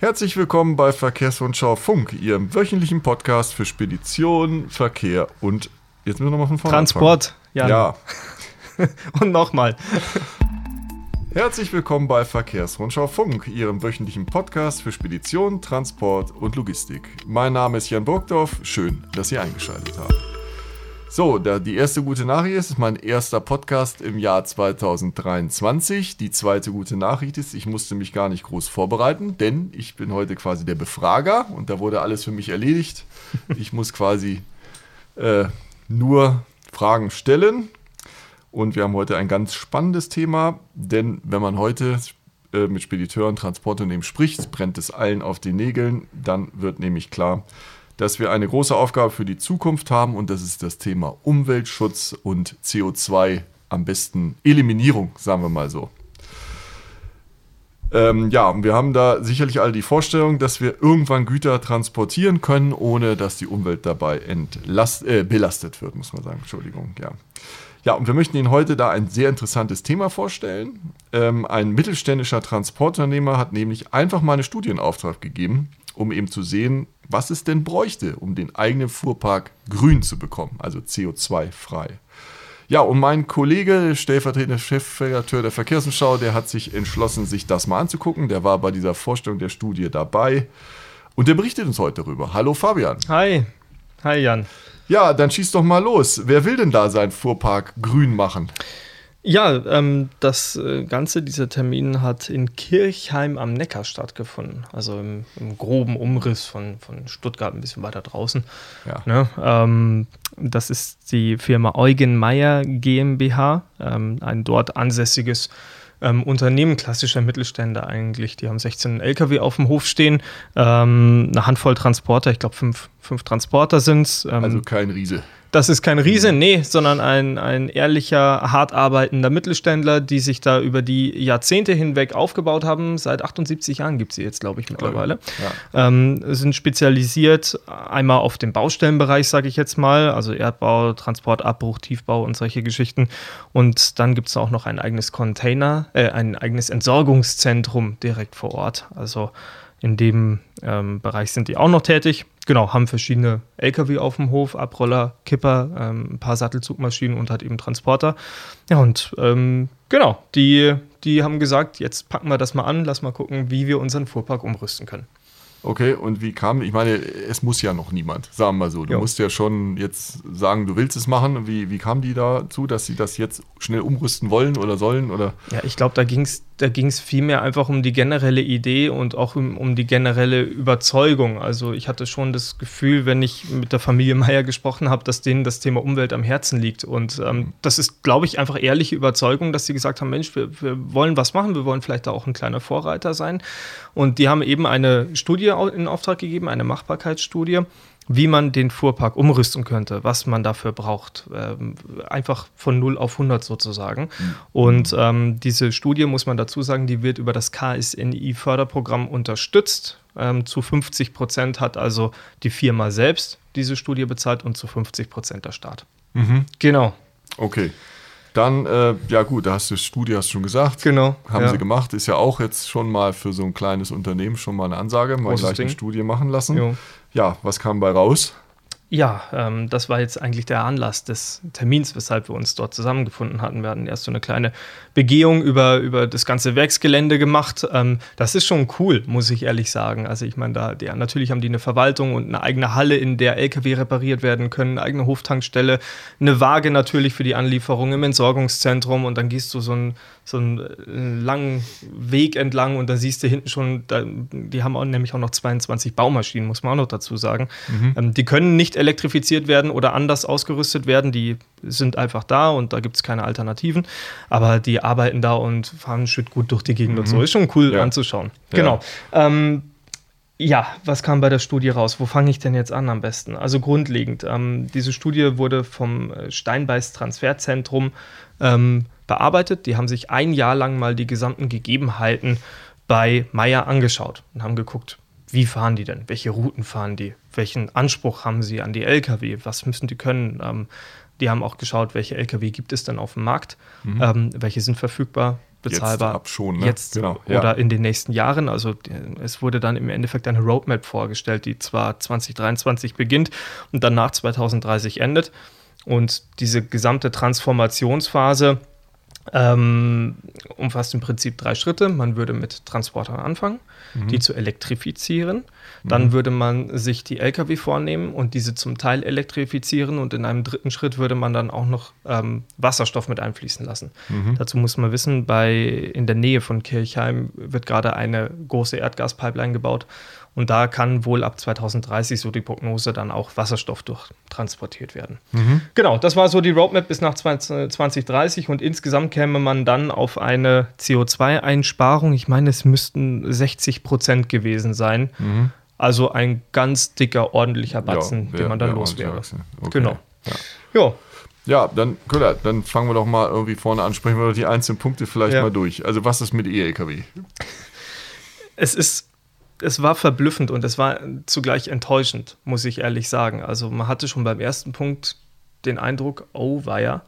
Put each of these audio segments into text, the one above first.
Herzlich willkommen bei Verkehrsrundschau Funk, Ihrem wöchentlichen Podcast für Spedition, Verkehr und jetzt müssen wir nochmal von vorne Transport. Ja. ja. und nochmal. Herzlich willkommen bei Verkehrsrundschau Funk, Ihrem wöchentlichen Podcast für Spedition, Transport und Logistik. Mein Name ist Jan Burgdorf. Schön, dass Sie eingeschaltet haben. So, da, die erste gute Nachricht ist, ist mein erster Podcast im Jahr 2023. Die zweite gute Nachricht ist, ich musste mich gar nicht groß vorbereiten, denn ich bin heute quasi der Befrager und da wurde alles für mich erledigt. Ich muss quasi äh, nur Fragen stellen und wir haben heute ein ganz spannendes Thema, denn wenn man heute äh, mit Spediteuren, Transportunternehmen spricht, brennt es allen auf den Nägeln, dann wird nämlich klar, dass wir eine große Aufgabe für die Zukunft haben und das ist das Thema Umweltschutz und CO2, am besten Eliminierung, sagen wir mal so. Ähm, ja, wir haben da sicherlich alle die Vorstellung, dass wir irgendwann Güter transportieren können, ohne dass die Umwelt dabei entlast, äh, belastet wird, muss man sagen. Entschuldigung, ja. Ja, und wir möchten Ihnen heute da ein sehr interessantes Thema vorstellen. Ähm, ein mittelständischer Transportunternehmer hat nämlich einfach mal eine Studie in Auftrag gegeben, um eben zu sehen, was es denn bräuchte, um den eigenen Fuhrpark grün zu bekommen, also CO2-frei. Ja, und mein Kollege, stellvertretender Chefredakteur der Verkehrsumschau, der hat sich entschlossen, sich das mal anzugucken. Der war bei dieser Vorstellung der Studie dabei und der berichtet uns heute darüber. Hallo Fabian. Hi. Hi Jan. Ja, dann schieß doch mal los. Wer will denn da seinen Fuhrpark grün machen? Ja, ähm, das äh, Ganze, dieser Termin hat in Kirchheim am Neckar stattgefunden. Also im, im groben Umriss von, von Stuttgart, ein bisschen weiter draußen. Ja. Ne? Ähm, das ist die Firma Eugen Meyer GmbH, ähm, ein dort ansässiges ähm, Unternehmen, klassischer Mittelständler eigentlich. Die haben 16 LKW auf dem Hof stehen, ähm, eine Handvoll Transporter, ich glaube fünf, fünf Transporter sind es. Ähm, also kein Riese. Das ist kein Riese, nee, sondern ein, ein ehrlicher, hart arbeitender Mittelständler, die sich da über die Jahrzehnte hinweg aufgebaut haben. Seit 78 Jahren gibt es sie jetzt, glaube ich, mittlerweile. Ja. Ähm, sind spezialisiert einmal auf den Baustellenbereich, sage ich jetzt mal, also Erdbau, Transport, Abbruch, Tiefbau und solche Geschichten. Und dann gibt es auch noch ein eigenes Container, äh, ein eigenes Entsorgungszentrum direkt vor Ort. Also in dem ähm, Bereich sind die auch noch tätig. Genau, haben verschiedene LKW auf dem Hof, Abroller, Kipper, ähm, ein paar Sattelzugmaschinen und halt eben Transporter. Ja, und ähm, genau, die, die haben gesagt, jetzt packen wir das mal an, lass mal gucken, wie wir unseren Fuhrpark umrüsten können. Okay, und wie kam, ich meine, es muss ja noch niemand, sagen wir mal so. Du jo. musst ja schon jetzt sagen, du willst es machen. Wie, wie kam die dazu, dass sie das jetzt schnell umrüsten wollen oder sollen? Oder? Ja, ich glaube, da ging es da ging es vielmehr einfach um die generelle Idee und auch um, um, die generelle Überzeugung. Also ich hatte schon das Gefühl, wenn ich mit der Familie Meier gesprochen habe, dass denen das Thema Umwelt am Herzen liegt. Und ähm, das ist, glaube ich, einfach ehrliche Überzeugung, dass sie gesagt haben, Mensch, wir, wir, wollen was machen, wir wollen vielleicht da auch ein kleiner Vorreiter sein. Und die haben eben eine Studie in Auftrag gegeben, eine Machbarkeitsstudie wie man den Fuhrpark umrüsten könnte, was man dafür braucht. Ähm, einfach von 0 auf 100 sozusagen. Mhm. Und ähm, diese Studie, muss man dazu sagen, die wird über das KSNI-Förderprogramm unterstützt. Ähm, zu 50 Prozent hat also die Firma selbst diese Studie bezahlt und zu 50 Prozent der Staat. Mhm. Genau. Okay. Dann, äh, ja gut, da hast du Studie, hast schon gesagt. Genau. Haben ja. sie gemacht. Ist ja auch jetzt schon mal für so ein kleines Unternehmen schon mal eine Ansage, mal Großes gleich Ding. eine Studie machen lassen. Jo. Ja, was kam bei raus? Ja, ähm, das war jetzt eigentlich der Anlass des Termins, weshalb wir uns dort zusammengefunden hatten. Wir hatten erst so eine kleine Begehung über, über das ganze Werksgelände gemacht. Ähm, das ist schon cool, muss ich ehrlich sagen. Also ich meine, da, ja, natürlich haben die eine Verwaltung und eine eigene Halle, in der LKW repariert werden können, eine eigene Hoftankstelle, eine Waage natürlich für die Anlieferung im Entsorgungszentrum und dann gehst du so einen, so einen äh, langen Weg entlang und da siehst du hinten schon, da, die haben auch, nämlich auch noch 22 Baumaschinen, muss man auch noch dazu sagen. Mhm. Ähm, die können nicht elektrifiziert werden oder anders ausgerüstet werden. Die sind einfach da und da gibt es keine Alternativen. Aber die arbeiten da und fahren schön gut durch die Gegend mhm. und so. Mhm. Ist schon cool ja. anzuschauen. Ja. Genau. Ähm, ja, was kam bei der Studie raus? Wo fange ich denn jetzt an am besten? Also grundlegend, ähm, diese Studie wurde vom äh, Steinbeiß Transferzentrum ähm, bearbeitet. Die haben sich ein Jahr lang mal die gesamten Gegebenheiten bei Meier angeschaut und haben geguckt, wie fahren die denn? Welche Routen fahren die? Welchen Anspruch haben sie an die Lkw? Was müssen die können? Ähm, die haben auch geschaut, welche Lkw gibt es denn auf dem Markt? Mhm. Ähm, welche sind verfügbar? bezahlbar. Jetzt ab schon, ne? Jetzt Genau, oder ja. in den nächsten Jahren. Also es wurde dann im Endeffekt eine Roadmap vorgestellt, die zwar 2023 beginnt und dann nach 2030 endet. Und diese gesamte Transformationsphase ähm, umfasst im Prinzip drei Schritte. Man würde mit Transportern anfangen, die zu elektrifizieren. Dann würde man sich die Lkw vornehmen und diese zum Teil elektrifizieren. Und in einem dritten Schritt würde man dann auch noch ähm, Wasserstoff mit einfließen lassen. Dazu muss man wissen, bei, in der Nähe von Kirchheim wird gerade eine große Erdgaspipeline gebaut. Und da kann wohl ab 2030, so die Prognose, dann auch Wasserstoff durchtransportiert werden. Genau, das war so die Roadmap bis nach 20, 2030 und insgesamt käme man dann auf eine CO2-Einsparung. Ich meine, es müssten 60 Prozent gewesen sein. Also ein ganz dicker, ordentlicher Batzen, Ja, den man dann wär los wäre. Okay. Genau. Ja. Ja, Ja, dann, Köller, dann fangen wir doch mal irgendwie vorne an, sprechen wir doch die einzelnen Punkte vielleicht Ja. mal durch. Also was ist mit E-Lkw? es ist, es war verblüffend und es war zugleich enttäuschend, muss ich ehrlich sagen. Also man hatte schon beim ersten Punkt den Eindruck, oh weia,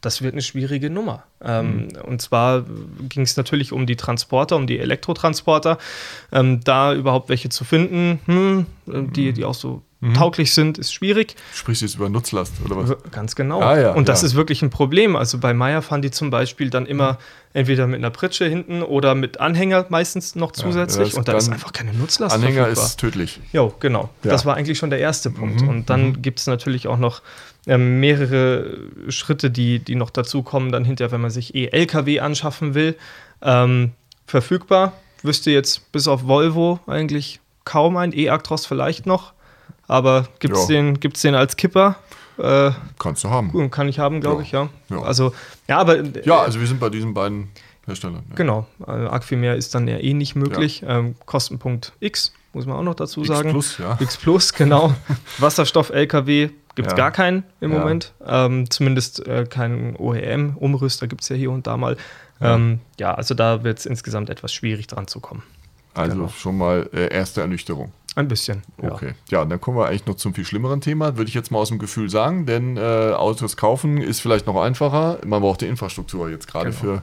das wird eine schwierige Nummer. Ähm, und zwar ging es natürlich um die Transporter, um die Elektrotransporter. Ähm, da überhaupt welche zu finden, hm, die, die auch so tauglich sind, ist schwierig. Sprichst du jetzt über Nutzlast oder was? Ganz genau. Ah, ja, und das ja. ist wirklich ein Problem. Also bei Meyer fahren die zum Beispiel dann immer entweder mit einer Pritsche hinten oder mit Anhänger meistens noch zusätzlich. das und da ist einfach keine Nutzlast Anhänger verfügbar. ist tödlich. Jo, genau. Ja. Das war eigentlich schon der erste Punkt. Mhm, Und dann gibt es natürlich auch noch ähm, mehrere Schritte, die, die noch dazukommen, dann hinterher, wenn man sich E-Lkw anschaffen will. Ähm, verfügbar, wüsste jetzt bis auf Volvo eigentlich kaum ein, E-Actros vielleicht noch. Aber gibt es Ja. den, gibt's den als Kipper? Äh, Kannst du haben. gut, kann ich haben, glaube Ja. ich, ja. Ja. Also, ja, aber äh, Ja, also wir sind bei diesen beiden Herstellern. Ja. genau. Äh, arg viel mehr ist dann ja eh nicht möglich. Ähm, Kostenpunkt X, muss man auch noch dazu X sagen. Plus, ja. X Plus, genau. Wasserstoff-LKW gibt es Ja. gar keinen im Ja. Moment. Ähm, zumindest äh, keinen OEM-Umrüster gibt es ja hier und da mal. Ja. Ähm, ja, also da wird es insgesamt etwas schwierig dran zu kommen. Also Genau. schon mal äh, erste Ernüchterung. Ein bisschen. Ja. Okay. Ja, dann kommen wir eigentlich noch zum viel schlimmeren Thema, würde ich jetzt mal aus dem Gefühl sagen, denn äh, Autos kaufen ist vielleicht noch einfacher. Man braucht die Infrastruktur jetzt gerade Genau. für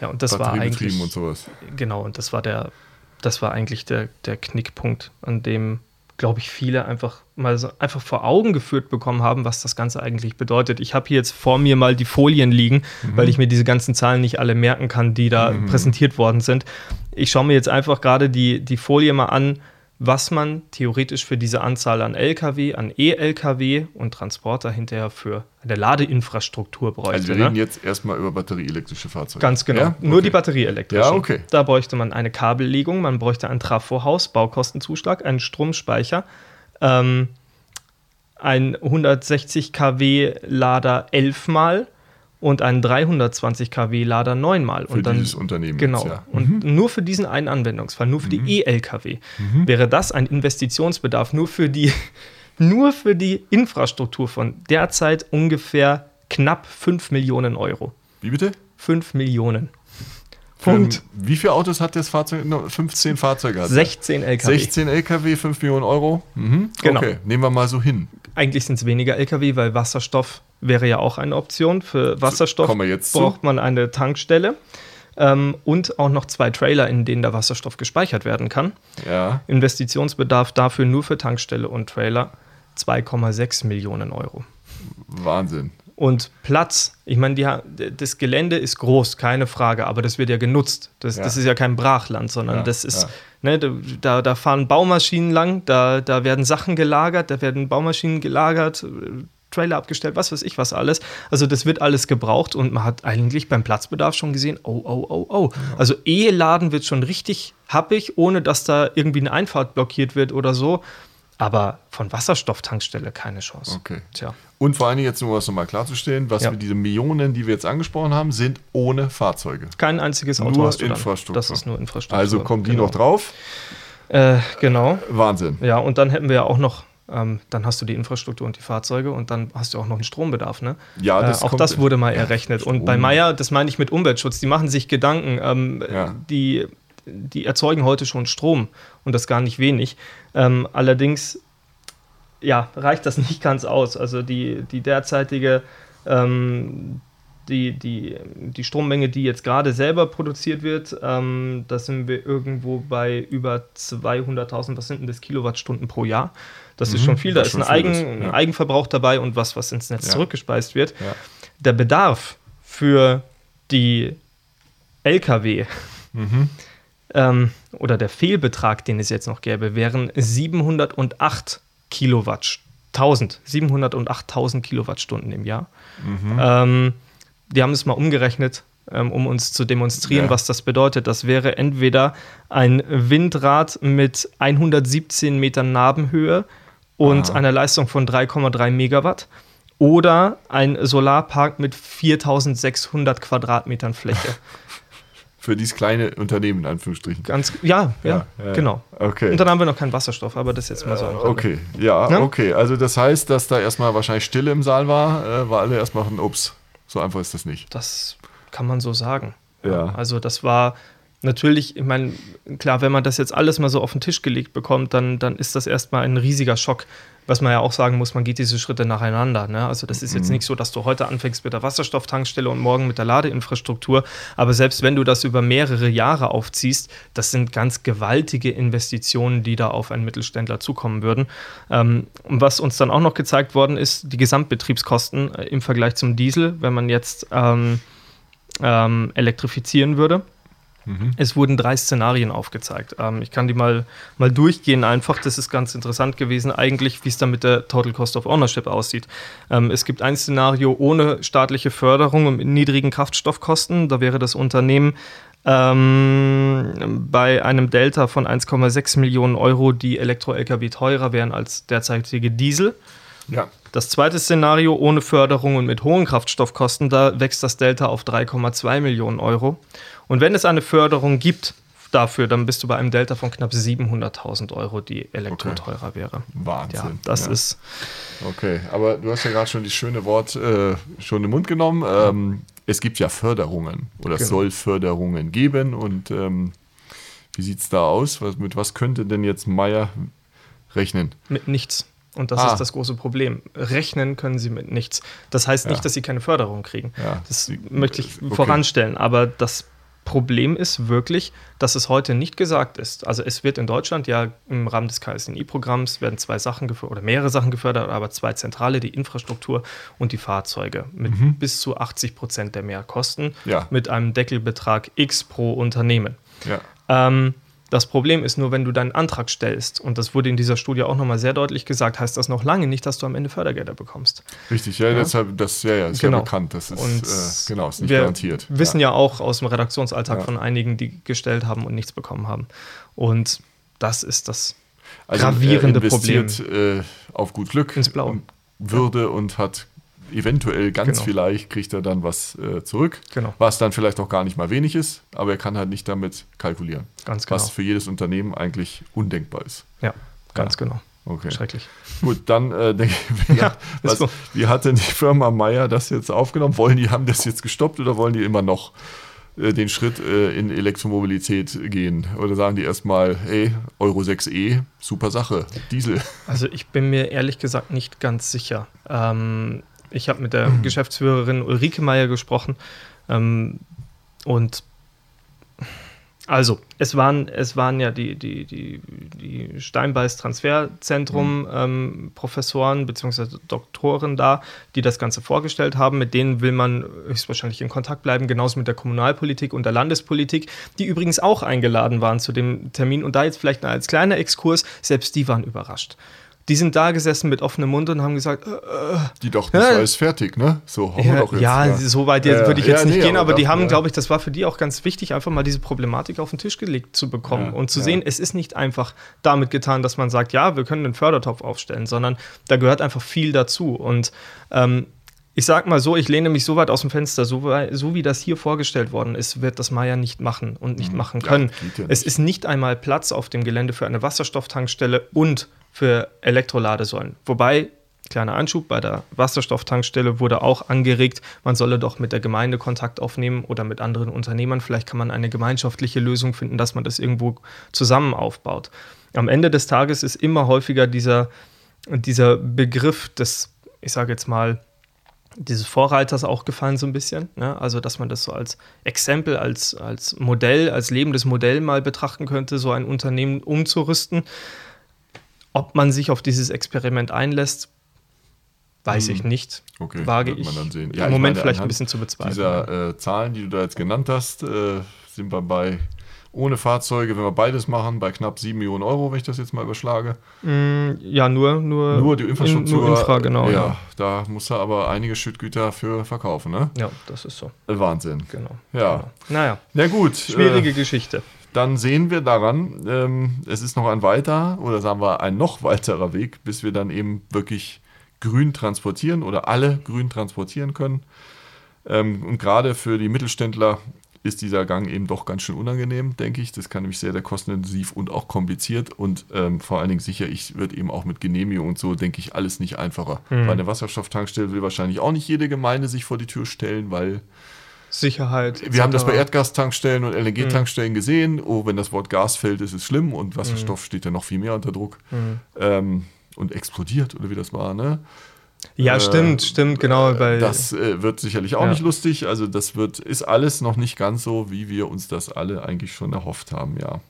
ja, und das war eigentlich und sowas. genau und das war der, das war eigentlich der, der Knickpunkt, an dem glaube ich viele einfach mal so einfach vor Augen geführt bekommen haben, was das Ganze eigentlich bedeutet. Ich habe hier jetzt vor mir mal die Folien liegen, weil ich mir diese ganzen Zahlen nicht alle merken kann, die da präsentiert worden sind. Ich schaue mir jetzt einfach gerade die, die Folie mal an, was man theoretisch für diese Anzahl an Lkw, an E-Lkw und Transporter hinterher für eine Ladeinfrastruktur bräuchte. Also wir ne? reden jetzt erstmal über batterieelektrische Fahrzeuge. Ganz genau. Ja? Nur Okay. die batterieelektrische. Ja, okay. Da bräuchte man eine Kabellegung, man bräuchte ein Trafohaus, Baukostenzuschlag, einen Stromspeicher, ähm, ein 160 kW Lader 11 mal und einen 320 kW Lader 9 mal. Für und dann, dieses Unternehmen Genau. jetzt, ja. Mhm. Und nur für diesen einen Anwendungsfall, nur für die E-Lkw, wäre das ein Investitionsbedarf nur für die, nur für die Infrastruktur von derzeit ungefähr knapp 5 Millionen Euro. Wie bitte? 5 Millionen. Für Punkt. ein- Wie viele Autos hat das Fahrzeug? No, 15 Fahrzeuge hat es. 16 LKW. 16 LKW, 5 Millionen Euro. Mhm. Genau. Okay, nehmen wir mal so hin. Eigentlich sind es weniger LKW, weil Wasserstoff wäre ja auch eine Option. Für Wasserstoff jetzt braucht man eine Tankstelle ähm, und auch noch zwei Trailer, in denen der Wasserstoff gespeichert werden kann. Ja. Investitionsbedarf dafür nur für Tankstelle und Trailer 2,6 Millionen Euro. Wahnsinn. Und Platz, ich meine, die, das Gelände ist groß, keine Frage, aber das wird ja genutzt. Das, Ja. das ist ja kein Brachland, sondern Ja, das ist, ne, da, da fahren Baumaschinen lang, da, da werden Sachen gelagert, da werden Baumaschinen gelagert, Trailer abgestellt, was weiß ich was alles. Also das wird alles gebraucht und man hat eigentlich beim Platzbedarf schon gesehen, oh, oh, oh, oh. Also E-Laden wird schon richtig happig, ohne dass da irgendwie eine Einfahrt blockiert wird oder so. Aber von Wasserstofftankstelle keine Chance. Okay. Tja. Und vor allen Dingen jetzt, um das nochmal klarzustellen, was Ja. wir diese Millionen, die wir jetzt angesprochen haben, sind ohne Fahrzeuge. Kein einziges Auto Nur hast du dann. Infrastruktur. Das ist nur Infrastruktur. Also kommen die genau. noch drauf. Äh, genau. Wahnsinn. Ja, und dann hätten wir ja auch noch, ähm, dann hast du die Infrastruktur und die Fahrzeuge und dann hast du auch noch einen Strombedarf, ne? Ja, das äh, auch das wurde mal errechnet. Und bei Strom. Meier, das meine ich mit Umweltschutz, die machen sich Gedanken. Ähm, Ja. die, die erzeugen heute schon Strom und das gar nicht wenig. Ähm, allerdings ja, reicht das nicht ganz aus. Also die, die derzeitige ähm, die, die, die Strommenge, die jetzt gerade selber produziert wird, ähm, da sind wir irgendwo bei über 200.000, was sind denn das Kilowattstunden pro Jahr? Das mhm, ist schon viel, da ist ein, Eigen, ist, ja. ein, Eigenverbrauch dabei und was, was ins Netz ja. zurückgespeist wird. Ja. Der Bedarf für die Lkw mhm. ähm, oder der Fehlbetrag, den es jetzt noch gäbe, wären 708 Kilowatt, 1000, 708.000 Kilowattstunden im Jahr. Mhm. Ähm, die haben es mal umgerechnet, ähm, um uns zu demonstrieren, ja. was das bedeutet. Das wäre entweder ein Windrad mit 117 Metern Nabenhöhe und Aha. einer Leistung von 3,3 Megawatt oder ein Solarpark mit 4600 Quadratmetern Fläche. Für dieses kleine Unternehmen, in Anführungsstrichen. Ganz, ja, ja, ja, ja genau. Okay. Und dann haben wir noch keinen Wasserstoff, aber das ist jetzt mal so. Ein okay, ja, ja, okay. Also das heißt, dass da erstmal wahrscheinlich Stille im Saal war, äh, war alle erstmal ein Ups. So einfach ist das nicht. Das kann man so sagen. Ja. Also das war natürlich, ich meine, klar, wenn man das jetzt alles mal so auf den Tisch gelegt bekommt, dann, dann ist das erstmal ein riesiger Schock. Was man ja auch sagen muss, man geht diese Schritte nacheinander. Ne? Also das ist jetzt mhm. nicht so, dass du heute anfängst mit der Wasserstofftankstelle und morgen mit der Ladeinfrastruktur. Aber selbst wenn du das über mehrere Jahre aufziehst, das sind ganz gewaltige Investitionen, die da auf einen Mittelständler zukommen würden. Ähm, was uns dann auch noch gezeigt worden ist, die Gesamtbetriebskosten äh, im Vergleich zum Diesel, wenn man jetzt ähm, ähm, elektrifizieren würde. Mhm. Es wurden drei Szenarien aufgezeigt. Ähm, ich kann die mal, mal durchgehen einfach. Das ist ganz interessant gewesen, eigentlich, wie es dann mit der Total Cost of Ownership aussieht. Ähm, es gibt ein Szenario ohne staatliche Förderung und mit niedrigen Kraftstoffkosten. Da wäre das Unternehmen ähm, bei einem Delta von 1,6 Millionen Euro, die Elektro-Lkw teurer wären als derzeitige Diesel. Ja. Das zweite Szenario ohne Förderung und mit hohen Kraftstoffkosten, da wächst das Delta auf 3,2 Millionen Euro. Und wenn es eine Förderung gibt dafür, dann bist du bei einem Delta von knapp 700.000 Euro, die elektro okay. teurer wäre. Wahnsinn. Ja, das ja. ist. Okay, aber du hast ja gerade schon das schöne Wort äh, schon im Mund genommen. Ähm, es gibt ja Förderungen oder genau. es soll Förderungen geben. Und ähm, wie sieht es da aus? Was, mit was könnte denn jetzt Meier rechnen? Mit nichts. Und das ah. ist das große Problem. Rechnen können sie mit nichts. Das heißt nicht, ja. dass sie keine Förderung kriegen. Ja. Das möchte ich okay. voranstellen. Aber das Problem ist wirklich, dass es heute nicht gesagt ist. Also es wird in Deutschland ja im Rahmen des KSNI-Programms werden zwei Sachen gefördert oder mehrere Sachen gefördert, aber zwei zentrale, die Infrastruktur und die Fahrzeuge mit mhm. bis zu 80 Prozent der Mehrkosten ja. mit einem Deckelbetrag X pro Unternehmen. Ja. Ähm, das Problem ist nur, wenn du deinen Antrag stellst, und das wurde in dieser Studie auch nochmal sehr deutlich gesagt, heißt das noch lange nicht, dass du am Ende Fördergelder bekommst. Richtig, ja, ja? deshalb, das ja, ja, ist genau. ja bekannt. Das ist, äh, genau, ist nicht wir garantiert. wissen ja. ja auch aus dem Redaktionsalltag ja. von einigen, die gestellt haben und nichts bekommen haben. Und das ist das also gravierende Problem. Äh, auf gut Glück ins Blaue. Würde und hat eventuell ganz genau. vielleicht kriegt er dann was äh, zurück, genau. was dann vielleicht auch gar nicht mal wenig ist, aber er kann halt nicht damit kalkulieren. Ganz genau. Was für jedes Unternehmen eigentlich undenkbar ist. Ja, ganz ja. genau. Okay. Schrecklich. Gut, dann äh, denke ich, ja, was, so. wie hat denn die Firma Meier das jetzt aufgenommen? Wollen die, haben das jetzt gestoppt oder wollen die immer noch äh, den Schritt äh, in Elektromobilität gehen? Oder sagen die erstmal, hey, Euro 6e, super Sache, Diesel? Also ich bin mir ehrlich gesagt nicht ganz sicher. Ähm, ich habe mit der mhm. Geschäftsführerin Ulrike Meier gesprochen ähm, und also, es waren, es waren ja die, die, die, die Steinbeiß Transferzentrum mhm. ähm, Professoren bzw. Doktoren da, die das Ganze vorgestellt haben. Mit denen will man höchstwahrscheinlich in Kontakt bleiben, genauso mit der Kommunalpolitik und der Landespolitik, die übrigens auch eingeladen waren zu dem Termin. Und da jetzt vielleicht als kleiner Exkurs, selbst die waren überrascht die sind da gesessen mit offenem Mund und haben gesagt, äh, äh die doch, das äh, ist fertig, ne? So haben ja, wir doch jetzt. Ja, ja. so weit äh, würde ich jetzt ja, nicht nee, gehen, aber, aber die haben, glaube ich, das war für die auch ganz wichtig, einfach mal diese Problematik auf den Tisch gelegt zu bekommen und zu sehen, es ist nicht einfach damit getan, dass man sagt, ja, wir können einen Fördertopf aufstellen, sondern da gehört einfach viel dazu. Und ähm, ich sag mal so, ich lehne mich so weit aus dem Fenster, so, so wie das hier vorgestellt worden ist, wird das Maya nicht machen und nicht mhm. machen können. Ja, es ist nicht einmal Platz auf dem Gelände für eine Wasserstofftankstelle und für Elektroladesäulen. Wobei, kleiner Anschub, bei der Wasserstofftankstelle wurde auch angeregt, man solle doch mit der Gemeinde Kontakt aufnehmen oder mit anderen Unternehmern. Vielleicht kann man eine gemeinschaftliche Lösung finden, dass man das irgendwo zusammen aufbaut. Am Ende des Tages ist immer häufiger dieser, dieser Begriff des, ich sage jetzt mal, dieses Vorreiters auch gefallen so ein bisschen. Ne? Also, dass man das so als Exempel, als, als Modell, als lebendes Modell mal betrachten könnte, so ein Unternehmen umzurüsten. Ob man sich auf dieses Experiment einlässt, weiß hm. ich nicht. Okay, wage ich ja, im Moment meine, vielleicht ein bisschen zu bezweifeln. Dieser äh, Zahlen, die du da jetzt genannt hast, äh, sind wir bei ohne Fahrzeuge, wenn wir beides machen, bei knapp 7 Millionen Euro, wenn ich das jetzt mal überschlage. Mm, ja, nur, nur, nur die Infrastruktur. In, nur Infra, genau. Ja, ja, da muss er aber einige Schüttgüter für verkaufen, ne? Ja, das ist so. Wahnsinn. Genau. Ja. Genau. Naja. Na gut. Schwierige äh, Geschichte. Dann sehen wir daran, ähm, es ist noch ein weiter oder sagen wir ein noch weiterer Weg, bis wir dann eben wirklich grün transportieren oder alle grün transportieren können. Ähm, und gerade für die Mittelständler ist dieser Gang eben doch ganz schön unangenehm, denke ich. Das kann nämlich sehr, sehr kostenintensiv und auch kompliziert und ähm, vor allen Dingen sicher, ich wird eben auch mit Genehmigung und so, denke ich, alles nicht einfacher. Mhm. Bei einer Wasserstofftankstelle will wahrscheinlich auch nicht jede Gemeinde sich vor die Tür stellen, weil Sicherheit. Wir haben das bei Erdgastankstellen und LNG-Tankstellen mhm. gesehen. Oh, wenn das Wort Gas fällt, ist es schlimm und Wasserstoff mhm. steht ja noch viel mehr unter Druck mhm. ähm, und explodiert oder wie das war, ne? Ja, äh, stimmt, stimmt, genau. Weil, das äh, wird sicherlich auch ja. nicht lustig. Also das wird, ist alles noch nicht ganz so, wie wir uns das alle eigentlich schon erhofft haben, ja.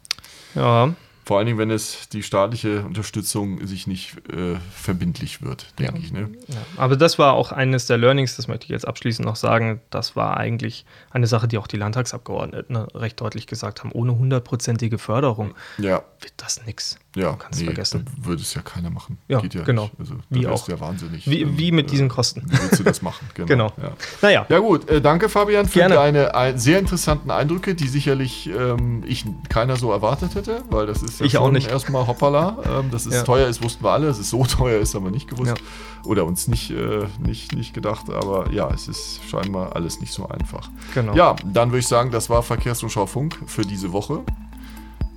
Ja. Vor allen Dingen, wenn es die staatliche Unterstützung sich nicht äh, verbindlich wird, denke ja. ich. Ne? Ja. Aber das war auch eines der Learnings, das möchte ich jetzt abschließend noch sagen. Das war eigentlich eine Sache, die auch die Landtagsabgeordneten recht deutlich gesagt haben. Ohne hundertprozentige Förderung ja. wird das nichts. Ja, kannst nee, vergessen. würde es ja keiner machen. Ja, Geht ja genau. Nicht. Also, wie auch. ja wahnsinnig. Wie, ähm, wie mit äh, diesen Kosten. Wie willst du das machen? Genau. genau. Ja. Naja. Ja gut, äh, danke Fabian für Gerne. deine ein, sehr interessanten Eindrücke, die sicherlich ähm, ich keiner so erwartet hätte, weil das ist ja ich auch nicht. erstmal hoppala. Ähm, dass es ja. teuer ist, wussten wir alle. Dass es so teuer ist, haben wir nicht gewusst. Ja. Oder uns nicht, äh, nicht, nicht gedacht. Aber ja, es ist scheinbar alles nicht so einfach. Genau. Ja, dann würde ich sagen, das war Verkehrsumschau Funk für diese Woche.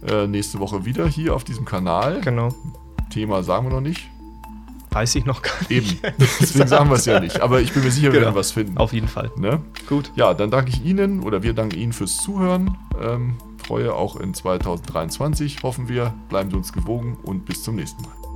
Äh, nächste Woche wieder hier auf diesem Kanal. Genau. Thema sagen wir noch nicht. Weiß ich noch gar nicht. Eben. Deswegen sagen wir es ja nicht. Aber ich bin mir sicher, wir genau. werden was finden. Auf jeden Fall. Ne? Gut. Ja, dann danke ich Ihnen oder wir danken Ihnen fürs Zuhören. Ähm, freue auch in 2023, hoffen wir. Bleiben Sie uns gewogen und bis zum nächsten Mal.